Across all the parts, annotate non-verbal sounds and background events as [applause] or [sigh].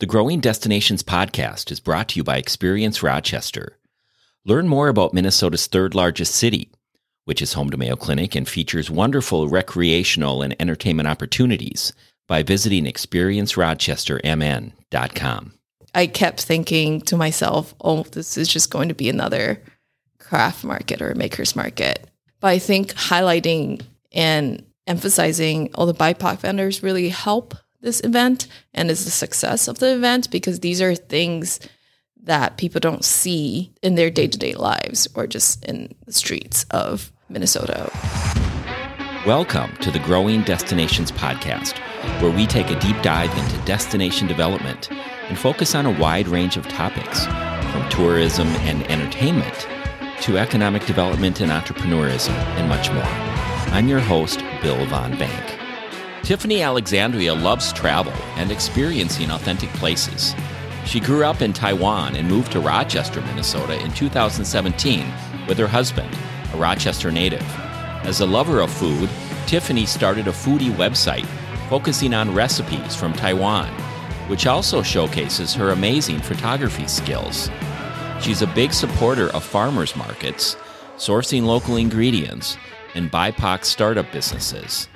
The Growing Destinations podcast is brought to you by Experience Rochester. Learn more about Minnesota's third largest city, which is home to Mayo Clinic and features wonderful recreational and entertainment opportunities by visiting experiencerochestermn.com. I kept thinking to myself, oh, this is just going to be another craft market or maker's market. But I think highlighting and emphasizing all the BIPOC vendors really help this event and is the success of the event because these are things that people don't see in their day-to-day lives or just in the streets of Minnesota. Welcome to the Growing Destinations podcast, where we take a deep dive into destination development and focus on a wide range of topics, from tourism and entertainment to economic development and entrepreneurism and much more. I'm your host, Bill Von Bank. Tiffany Alexandria loves travel and experiencing authentic places. She grew up in Taiwan and moved to Rochester, Minnesota in 2017 with her husband, a Rochester native. As a lover of food, Tiffany started a foodie website focusing on recipes from Taiwan, which also showcases her amazing photography skills. She's a big supporter of farmers markets, sourcing local ingredients, and BIPOC startup businesses.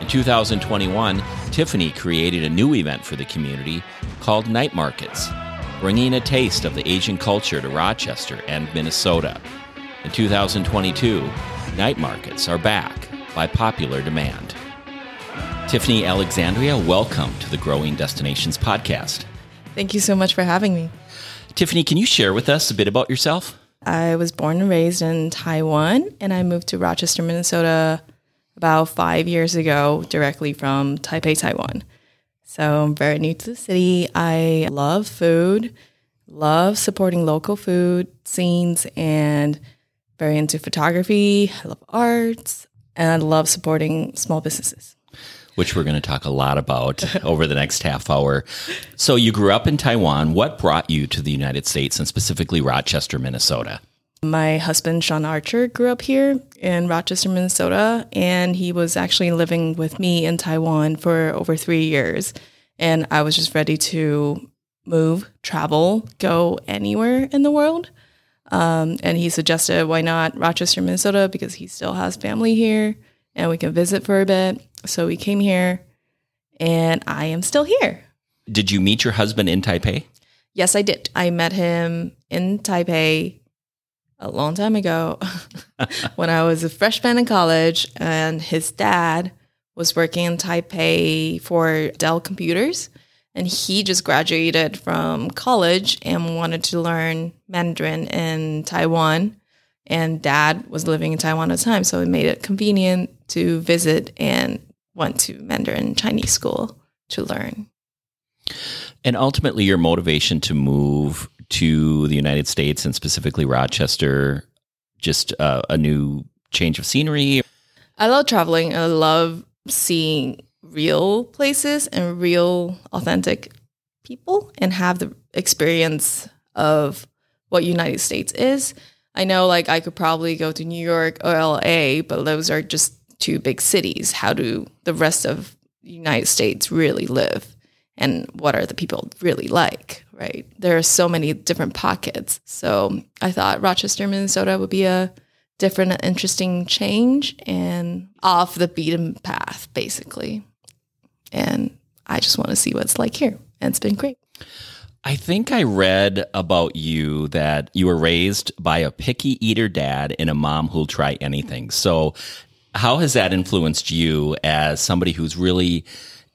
In 2021, Tiffany created a new event for the community called Night Markets, bringing a taste of the Asian culture to Rochester and Minnesota. In 2022, night markets are back by popular demand. Tiffany Alexandria, welcome to the Growing Destinations podcast. Thank you so much for having me. Tiffany, can you share with us a bit about yourself? I was born and raised in Taiwan, and I moved to Rochester, Minnesota about five years ago directly from Taipei, Taiwan. So I'm very new to the city. I love food, love supporting local food scenes, and very into photography. I love arts, and I love supporting small businesses. Which we're going to talk a lot about [laughs] over the next half hour. So, you grew up in Taiwan. What brought you to the United States and specifically Rochester, Minnesota? My husband, Sean Archer, grew up here in Rochester, Minnesota, and he was actually living with me in Taiwan for over three years. And I was just ready to move, travel, go anywhere in the world. Um, and he suggested, why not Rochester, Minnesota, because he still has family here and we can visit for a bit. So we came here, and I am still here. Did you meet your husband in Taipei? Yes, I did. I met him in Taipei a long time ago [laughs] when I was a freshman in college, and his dad was working in Taipei for Dell Computers. And he just graduated from college and wanted to learn Mandarin in Taiwan. And dad was living in Taiwan at the time, so it made it convenient to visit and went to Mandarin Chinese school to learn. And ultimately, your motivation to move to the United States and specifically Rochester, just uh, a new change of scenery? I love traveling. I love seeing real places and real authentic people and have the experience of what United States is. I know like I could probably go to New York or LA, but those are just two big cities. How do the rest of United States really live? And what are the people really like, right? There are so many different pockets. So I thought Rochester, Minnesota would be a different, interesting change and off the beaten path, basically. And I just want to see what it's like here. And it's been great. I think I read about you that you were raised by a picky eater dad and a mom who'll try anything. So, how has that influenced you as somebody who's really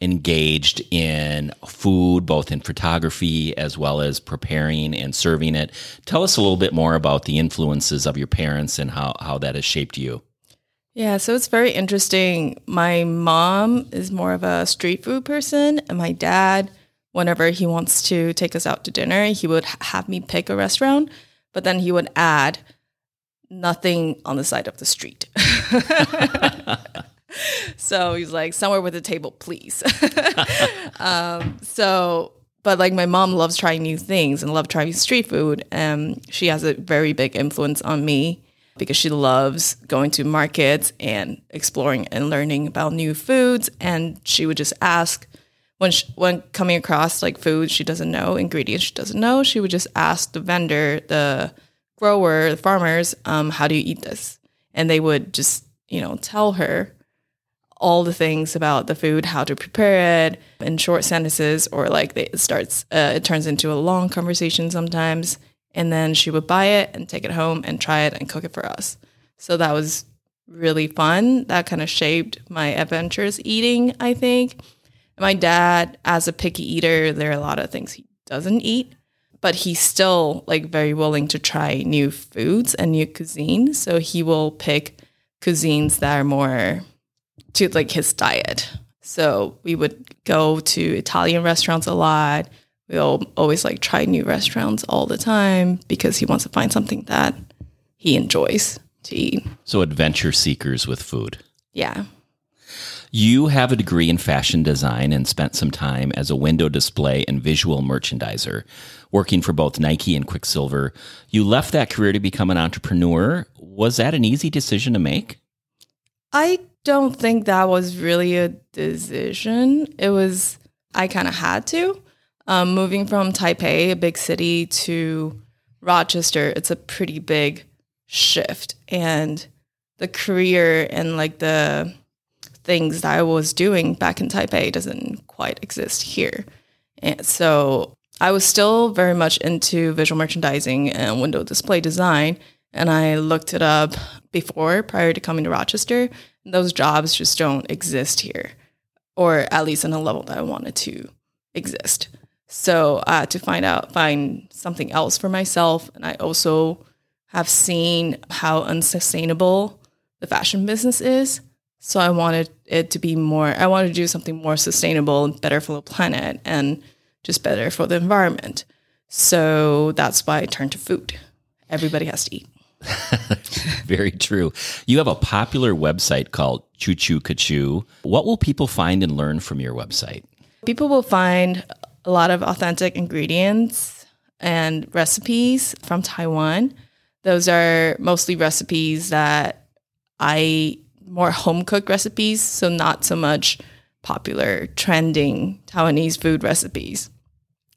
engaged in food, both in photography as well as preparing and serving it. Tell us a little bit more about the influences of your parents and how, how that has shaped you. Yeah, so it's very interesting. My mom is more of a street food person, and my dad, whenever he wants to take us out to dinner, he would have me pick a restaurant, but then he would add nothing on the side of the street. [laughs] [laughs] so he's like, somewhere with a table, please. [laughs] um, so, but like my mom loves trying new things and love trying street food. And she has a very big influence on me because she loves going to markets and exploring and learning about new foods. And she would just ask when she, when coming across like food she doesn't know, ingredients she doesn't know, she would just ask the vendor, the grower, the farmers, um, how do you eat this? And they would just you know tell her all the things about the food, how to prepare it in short sentences, or like it starts, uh, it turns into a long conversation sometimes. And then she would buy it and take it home and try it and cook it for us. So that was really fun. That kind of shaped my adventures eating, I think. My dad, as a picky eater, there are a lot of things he doesn't eat, but he's still like very willing to try new foods and new cuisine. So he will pick cuisines that are more to like his diet. So we would go to Italian restaurants a lot. We'll always like try new restaurants all the time because he wants to find something that he enjoys to eat. So adventure seekers with food. Yeah. You have a degree in fashion design and spent some time as a window display and visual merchandiser, working for both Nike and Quiksilver. You left that career to become an entrepreneur. Was that an easy decision to make? I don't think that was really a decision. It was, I kind of had to. Um, moving from Taipei, a big city, to Rochester, it's a pretty big shift. And the career and like the things that I was doing back in Taipei doesn't quite exist here. And so I was still very much into visual merchandising and window display design. And I looked it up before, prior to coming to Rochester. Those jobs just don't exist here, or at least on a level that I wanted to exist. So had to find out, find something else for myself. And I also have seen how unsustainable the fashion business is. So I wanted it to be more, I wanted to do something more sustainable and better for the planet and just better for the environment. So that's why I turned to food. Everybody has to eat. [laughs] Very true. You have a popular website called Choochoo-Ca-Chew. What will people find and learn from your website? People will find a lot of authentic ingredients and recipes from Taiwan. Those are mostly recipes that I more home cooked recipes, so not so much popular trending Taiwanese food recipes.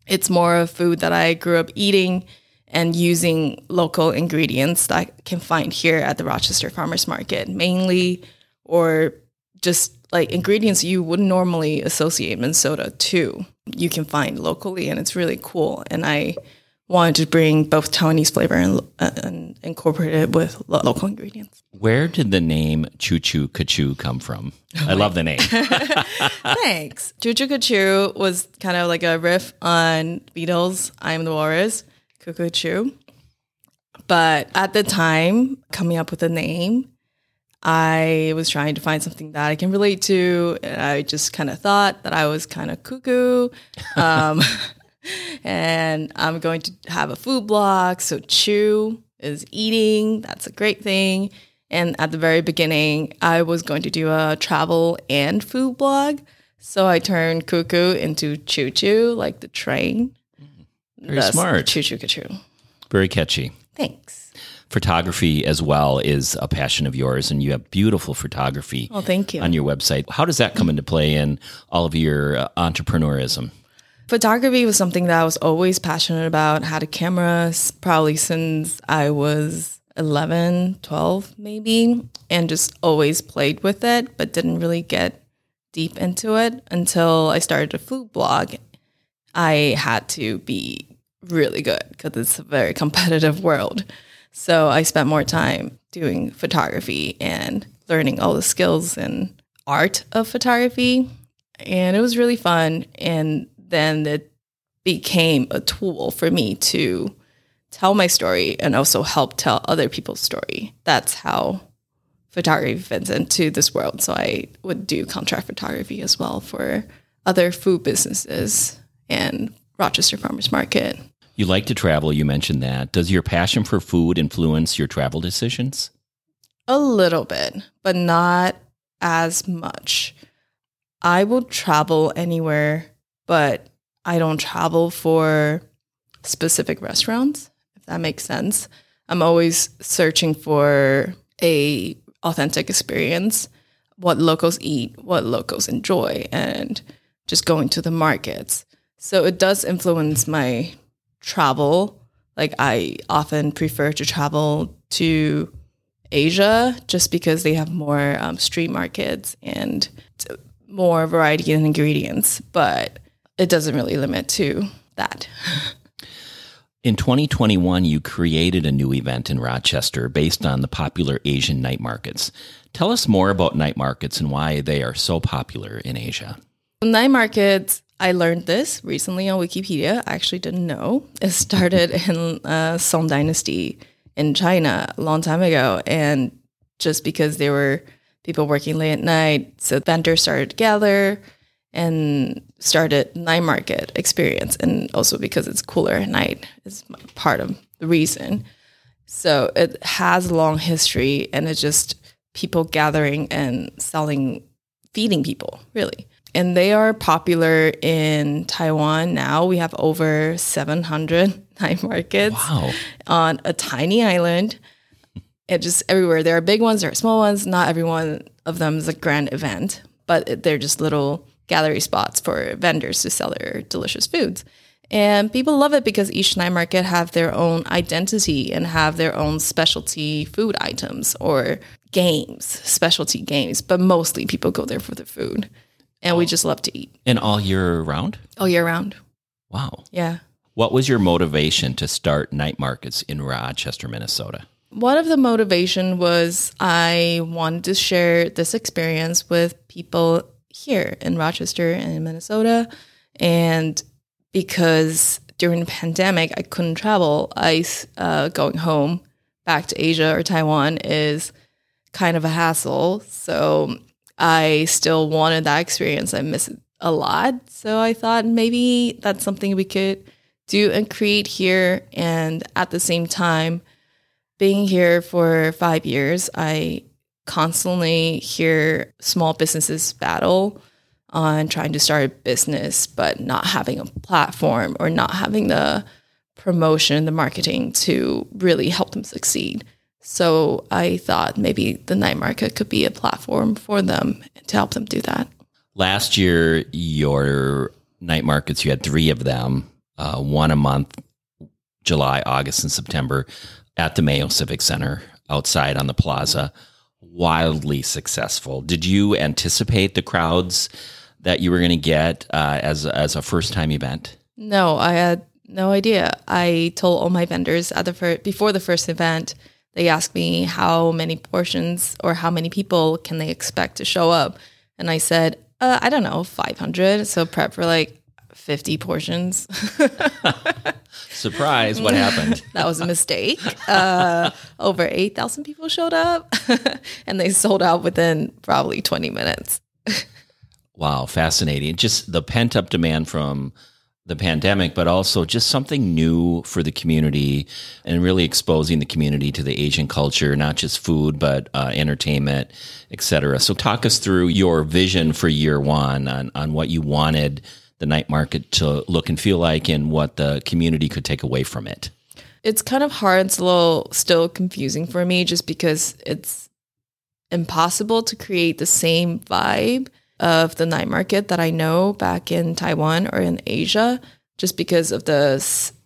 It's more of food that I grew up eating and using local ingredients that I can find here at the Rochester Farmers Market, mainly, or just like ingredients you wouldn't normally associate Minnesota to. You can find locally, and it's really cool. And I wanted to bring both Taiwanese flavor and, uh, and incorporate it with lo- local ingredients. Where did the name Choochoo-Ca-Chew come from? I love the name. [laughs] Thanks. Choochoo-Ca-Chew was kind of like a riff on Beatles' I'm the Walrus, Cuckoo Choo. But at the time, coming up with a name, I was trying to find something that I can relate to. And I just kind of thought that I was kind of cuckoo. [laughs] Um, and I'm going to have a food blog. So chew is eating. That's a great thing. And at the very beginning, I was going to do a travel and food blog. So I turned cuckoo into choo choo, like the train. Very smart. Choo choo choo. Very catchy. Thanks. Photography as well is a passion of yours, and you have beautiful photography Oh, thank you. on your website. How does that come into play in all of your uh, entrepreneurism? Photography was something that I was always passionate about. Had a camera probably since I was 11, 12 maybe, and just always played with it, but didn't really get deep into it until I started a food blog. I had to be really good because it's a very competitive world. So I spent more time doing photography and learning all the skills and art of photography. And it was really fun. And then it became a tool for me to tell my story and also help tell other people's story. That's how photography fits into this world. So I would do contract photography as well for other food businesses and Rochester Farmers Market. You like to travel, you mentioned that. Does your passion for food influence your travel decisions? A little bit, but not as much. I will travel anywhere, but I don't travel for specific restaurants, if that makes sense. I'm always searching for a authentic experience, what locals eat, what locals enjoy, and just going to the markets. So it does influence my travel. Like I often prefer to travel to Asia just because they have more um, street markets and more variety in ingredients, but it doesn't really limit to that. In 2021, you created a new event in Rochester based on the popular Asian night markets. Tell us more about night markets and why they are so popular in Asia. Night markets, I learned this recently on Wikipedia. I actually didn't know. It started [laughs] in uh, Song Dynasty in China a long time ago. And just because there were people working late at night, so vendors started to gather and started night market experience and also because it's cooler at night is part of the reason so it has a long history and it's just people gathering and selling feeding people really and they are popular in taiwan now we have over 700 [laughs] night markets Wow. on a tiny island and just everywhere there are big ones there are small ones not every one of them is a grand event but they're just little gallery spots for vendors to sell their delicious foods. And people love it because each night market have their own identity and have their own specialty food items or games, specialty games. But mostly people go there for the food. And we just love to eat And all year round? all year round. Wow. Yeah. What was your motivation to start night markets in Rochester, Minnesota? One of the motivation was I wanted to share this experience with people here in Rochester and in Minnesota. And because during the pandemic, I couldn't travel, I uh, going home back to Asia or Taiwan is kind of a hassle. So I still wanted that experience. I miss it a lot. So I thought maybe that's something we could do and create here. And at the same time, being here for five years, I constantly hear small businesses battle on trying to start a business, but not having a platform or not having the promotion, and the marketing to really help them succeed. So I thought maybe the night market could be a platform for them to help them do that. Last year, your night markets, you had three of them, uh, one a month, July, August, and September at the Mayo Civic Center outside on the plaza. Wildly successful. Did you anticipate the crowds that you were going to get uh, as, as a first time event? No, I had no idea. I told all my vendors at the fir- before the first event, they asked me how many portions or how many people can they expect to show up, and I said, uh, I don't know, five hundred. So prep for like fifty portions. [laughs] Surprise, what happened? [laughs] that was a mistake. Uh, over eight thousand people showed up, [laughs] and they sold out within probably twenty minutes. Wow, fascinating. Just the pent up demand from the pandemic, but also just something new for the community and really exposing the community to the Asian culture, not just food, but uh, entertainment, et cetera. So, talk us through your vision for year one on, on what you wanted the night market to look and feel like and what the community could take away from it. It's kind of hard. It's a little still confusing for me just because it's impossible to create the same vibe of the night market that I know back in Taiwan or in Asia, just because of the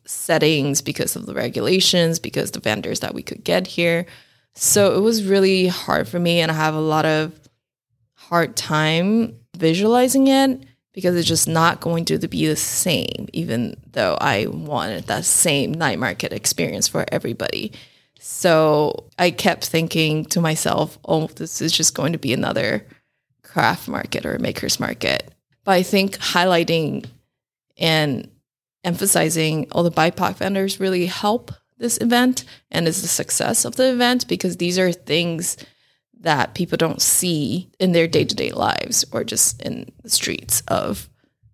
settings, because of the regulations, because the vendors that we could get here. So it was really hard for me, and I have a lot of hard time visualizing it because it's just not going to be the same, even though I wanted that same night market experience for everybody. So I kept thinking to myself, oh, this is just going to be another craft market or maker's market. But I think highlighting and emphasizing all the BIPOC vendors really help this event and is the success of the event because these are things that people don't see in their day-to-day lives or just in the streets of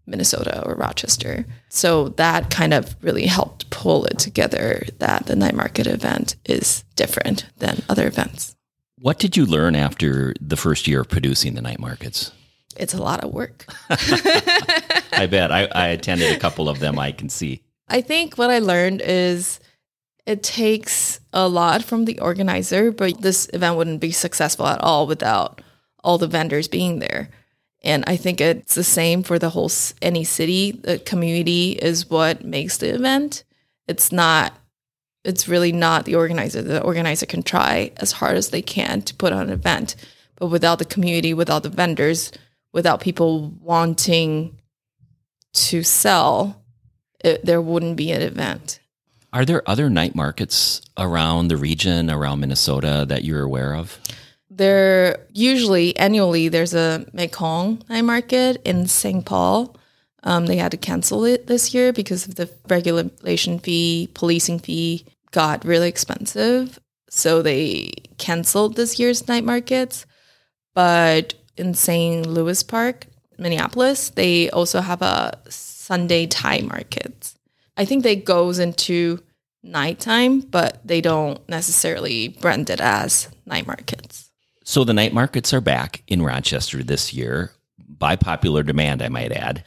Minnesota or Rochester. So that kind of really helped pull it together that the night market event is different than other events. What did you learn after the first year of producing the night markets? It's a lot of work. [laughs] I bet. I, I attended a couple of them, I can see. I think what I learned is it takes a lot from the organizer, but this event wouldn't be successful at all without all the vendors being there. And I think it's the same for the whole any city. The community is what makes the event. It's not. It's really not the organizer. The organizer can try as hard as they can to put on an event, but without the community, without the vendors, without people wanting to sell, it, there wouldn't be an event. Are there other night markets around the region, around Minnesota, that you're aware of? There usually annually there's a Mekong night market in St. Paul. Um, they had to cancel it this year because of the regulation fee, policing fee got really expensive. So they canceled this year's night markets. But in St. Louis Park, Minneapolis, they also have a Sunday Thai market. I think they goes into nighttime, but they don't necessarily brand it as night markets. So the night markets are back in Rochester this year by popular demand, I might add.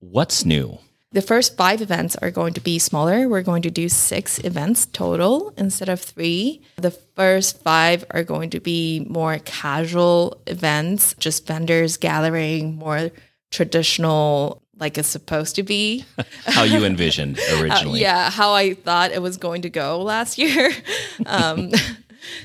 What's new? The first five events are going to be smaller. We're going to do six events total instead of three. The first five are going to be more casual events, just vendors gathering, more traditional, like it's supposed to be. [laughs] How you envisioned [laughs] originally. yeah, how I thought it was going to go last year. [laughs] um,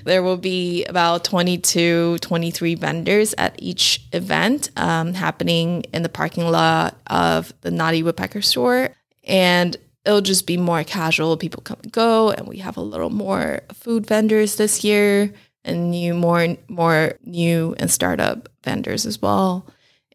there will be about 22, 23 vendors at each event um, happening in the parking lot of the Knotty Woodpecker store. And it'll just be more casual. People come and go, and we have a little more food vendors this year and new more more new and startup vendors as well.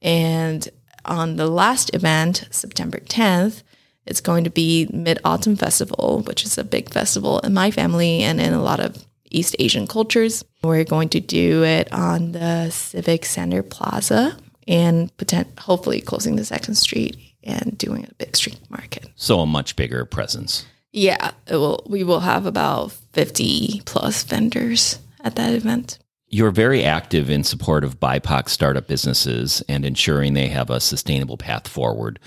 And on the last event, September 10th, it's going to be Mid Autumn Festival, which is a big festival in my family and in a lot of East Asian cultures. We're going to do it on the Civic Center Plaza and potent- hopefully closing the second street and doing a big street market. So a much bigger presence. Yeah, it will. We will have about fifty plus vendors at that event. You're very active in support of BIPOC startup businesses and ensuring they have a sustainable path forward.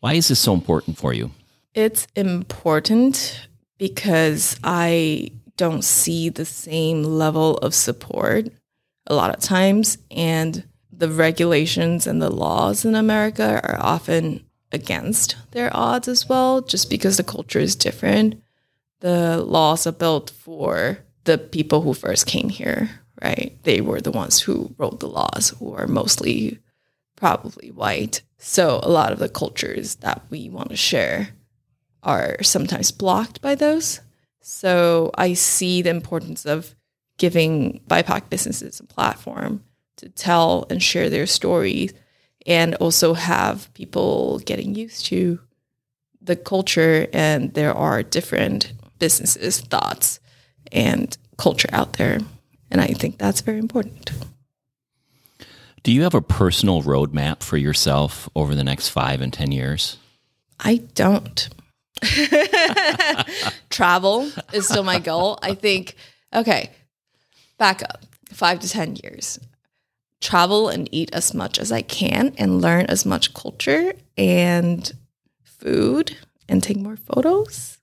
Why is this so important for you? It's important because I don't see the same level of support a lot of times, and the regulations and the laws in America are often against their odds as well, just because the culture is different. The laws are built for the people who first came here, right? They were the ones who wrote the laws, who are mostly probably white. So a lot of the cultures that we want to share are sometimes blocked by those. So I see the importance of giving BIPOC businesses a platform to tell and share their stories and also have people getting used to the culture and there are different businesses, thoughts, and culture out there. And I think that's very important. Do you have a personal roadmap for yourself over the next five and 10 years? I don't. [laughs] Travel is still my goal. I think, okay, back up five to 10 years. Travel and eat as much as I can and learn as much culture and food and take more photos.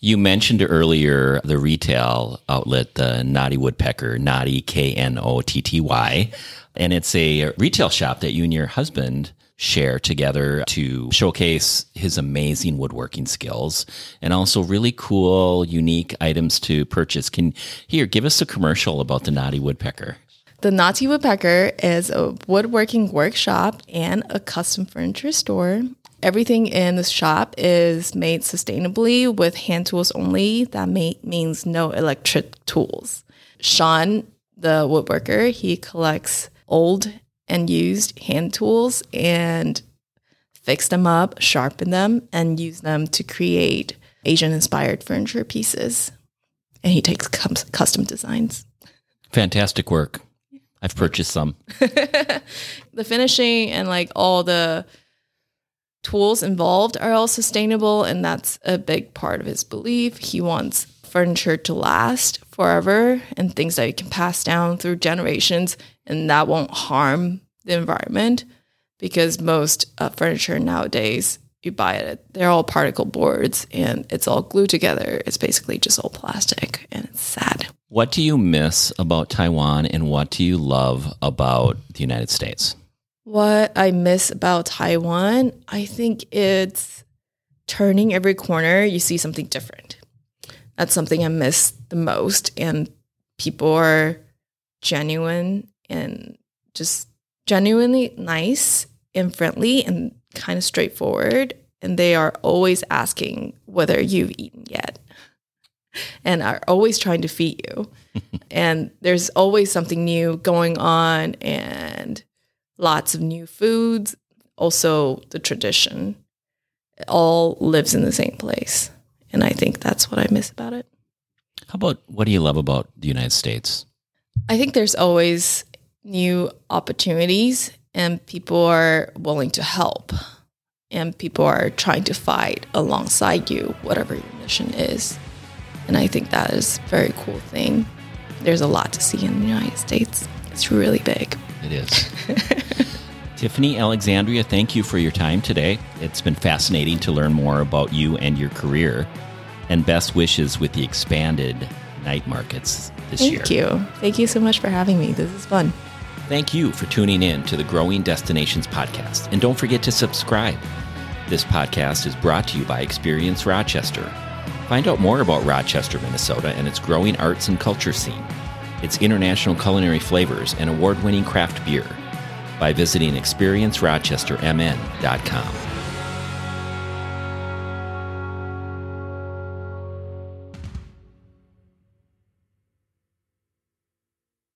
You mentioned earlier the retail outlet, the Knotty Woodpecker, Knotty K N O T T Y. And it's a retail shop that you and your husband share together to showcase his amazing woodworking skills and also really cool, unique items to purchase. Can here give us a commercial about the Knotty Woodpecker? The Knotty Woodpecker is a woodworking workshop and a custom furniture store. Everything in the shop is made sustainably with hand tools only. That may, means no electric tools. Sean, the woodworker, he collects old and used hand tools and fixed them up, sharpened them, and used them to create Asian inspired furniture pieces. And he takes custom designs. Fantastic work. I've purchased some. [laughs] the finishing and like all the tools involved are all sustainable and that's a big part of his belief he wants furniture to last forever and things that you can pass down through generations and that won't harm the environment because most uh, furniture nowadays you buy it they're all particle boards and it's all glued together it's basically just all plastic and it's sad What do you miss about Taiwan and what do you love about the United States? What I miss about Taiwan, I think it's turning every corner, you see something different. That's something I miss the most. And people are genuine and just genuinely nice and friendly and kind of straightforward. And they are always asking whether you've eaten yet [laughs] and are always trying to feed you. [laughs] and there's always something new going on and lots of new foods. Also, the tradition it all lives in the same place. And I think that's what I miss about it. How about what do you love about the United States? I think there's always new opportunities and people are willing to help and people are trying to fight alongside you, whatever your mission is. And I think that is a very cool thing. There's a lot to see in the United States. It's really big. It is. [laughs] Tiffany Alexandria, thank you for your time today. It's been fascinating to learn more about you and your career. And best wishes with the expanded night markets this Thank year. Thank you. Thank you so much for having me. This is fun. Thank you for tuning in to the Growing Destinations podcast. And don't forget to subscribe. This podcast is brought to you by Experience Rochester. Find out more about Rochester, Minnesota and its growing arts and culture scene, its international culinary flavors, and award winning craft beer by visiting experiencerochestermn.com.